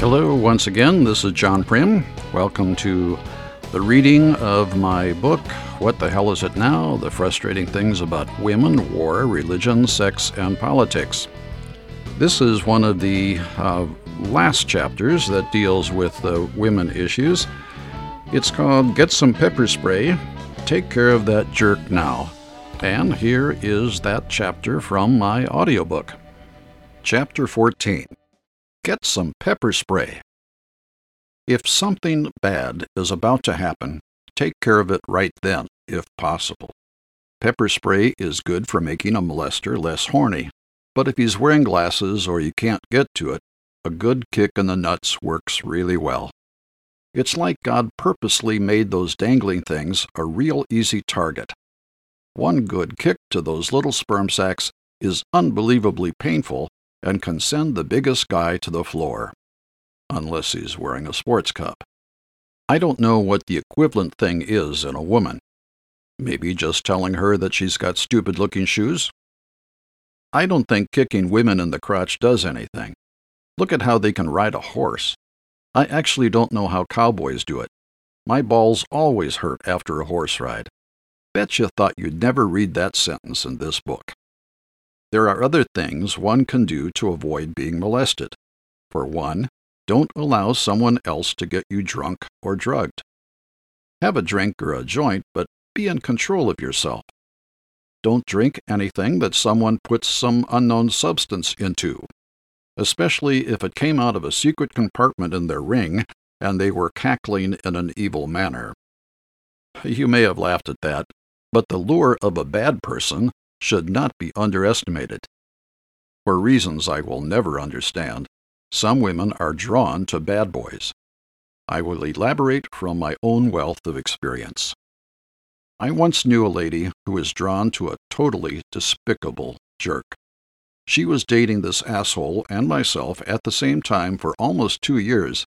Hello, once again. This is John Prim. Welcome to the reading of my book, What the Hell Is It Now? The Frustrating Things About Women, War, Religion, Sex, and Politics. This is one of the uh, last chapters that deals with the women issues. It's called Get Some Pepper Spray, Take Care of That Jerk Now. And here is that chapter from my audiobook. Chapter 14 Get Some Pepper Spray. If something bad is about to happen, take care of it right then, if possible. Pepper spray is good for making a molester less horny, but if he's wearing glasses or you can't get to it, a good kick in the nuts works really well. It's like God purposely made those dangling things a real easy target. One good kick to those little sperm sacs is unbelievably painful and can send the biggest guy to the floor. Unless he's wearing a sports cup. I don't know what the equivalent thing is in a woman. Maybe just telling her that she's got stupid looking shoes? I don't think kicking women in the crotch does anything. Look at how they can ride a horse. I actually don't know how cowboys do it. My balls always hurt after a horse ride. Bet you thought you'd never read that sentence in this book. There are other things one can do to avoid being molested. For one, don't allow someone else to get you drunk or drugged. Have a drink or a joint, but be in control of yourself. Don't drink anything that someone puts some unknown substance into, especially if it came out of a secret compartment in their ring and they were cackling in an evil manner. You may have laughed at that, but the lure of a bad person should not be underestimated. For reasons I will never understand, some women are drawn to bad boys. I will elaborate from my own wealth of experience. I once knew a lady who was drawn to a totally despicable jerk. She was dating this asshole and myself at the same time for almost two years,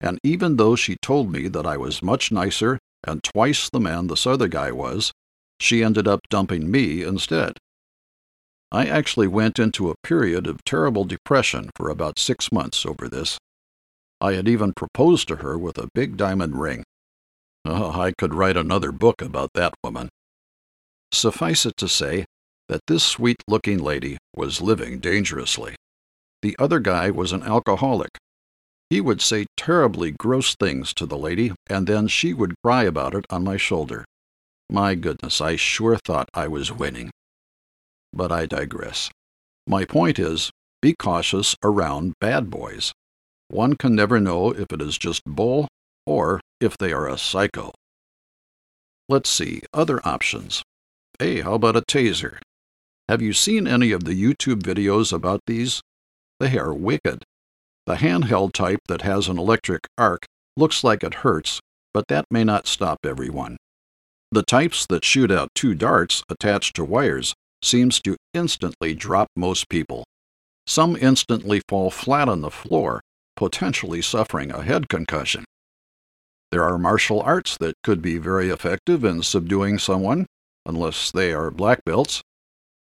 and even though she told me that I was much nicer and twice the man this other guy was, she ended up dumping me instead. I actually went into a period of terrible depression for about six months over this. I had even proposed to her with a big diamond ring. Oh, I could write another book about that woman. Suffice it to say that this sweet looking lady was living dangerously. The other guy was an alcoholic. He would say terribly gross things to the lady, and then she would cry about it on my shoulder. My goodness, I sure thought I was winning but I digress. My point is be cautious around bad boys. One can never know if it is just bull or if they are a psycho. Let's see, other options. Hey, how about a taser? Have you seen any of the YouTube videos about these? They are wicked. The handheld type that has an electric arc looks like it hurts, but that may not stop everyone. The types that shoot out two darts attached to wires seems to instantly drop most people. Some instantly fall flat on the floor, potentially suffering a head concussion. There are martial arts that could be very effective in subduing someone, unless they are black belts,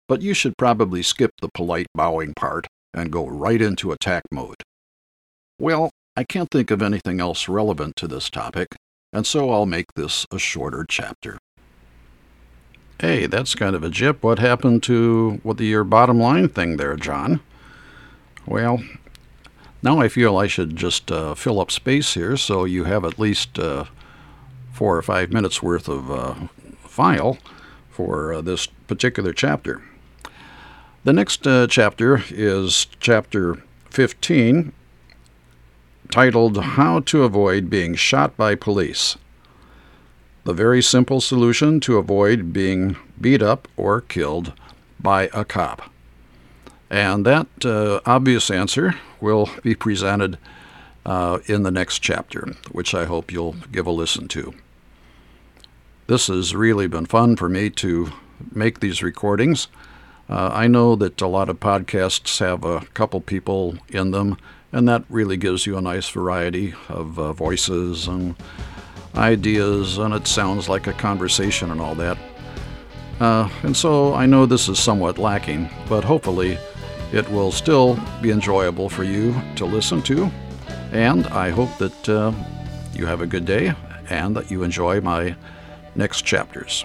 but you should probably skip the polite bowing part and go right into attack mode. Well, I can't think of anything else relevant to this topic, and so I'll make this a shorter chapter. Hey, that's kind of a jip. What happened to what the, your bottom line thing there, John? Well, now I feel I should just uh, fill up space here so you have at least uh, four or five minutes worth of uh, file for uh, this particular chapter. The next uh, chapter is chapter 15, titled How to Avoid Being Shot by Police the very simple solution to avoid being beat up or killed by a cop. And that uh, obvious answer will be presented uh, in the next chapter, which I hope you'll give a listen to. This has really been fun for me to make these recordings. Uh, I know that a lot of podcasts have a couple people in them, and that really gives you a nice variety of uh, voices and ideas, and it sounds like a conversation and all that. Uh, and so I know this is somewhat lacking, but hopefully it will still be enjoyable for you to listen to. And I hope that uh, you have a good day and that you enjoy my next chapters.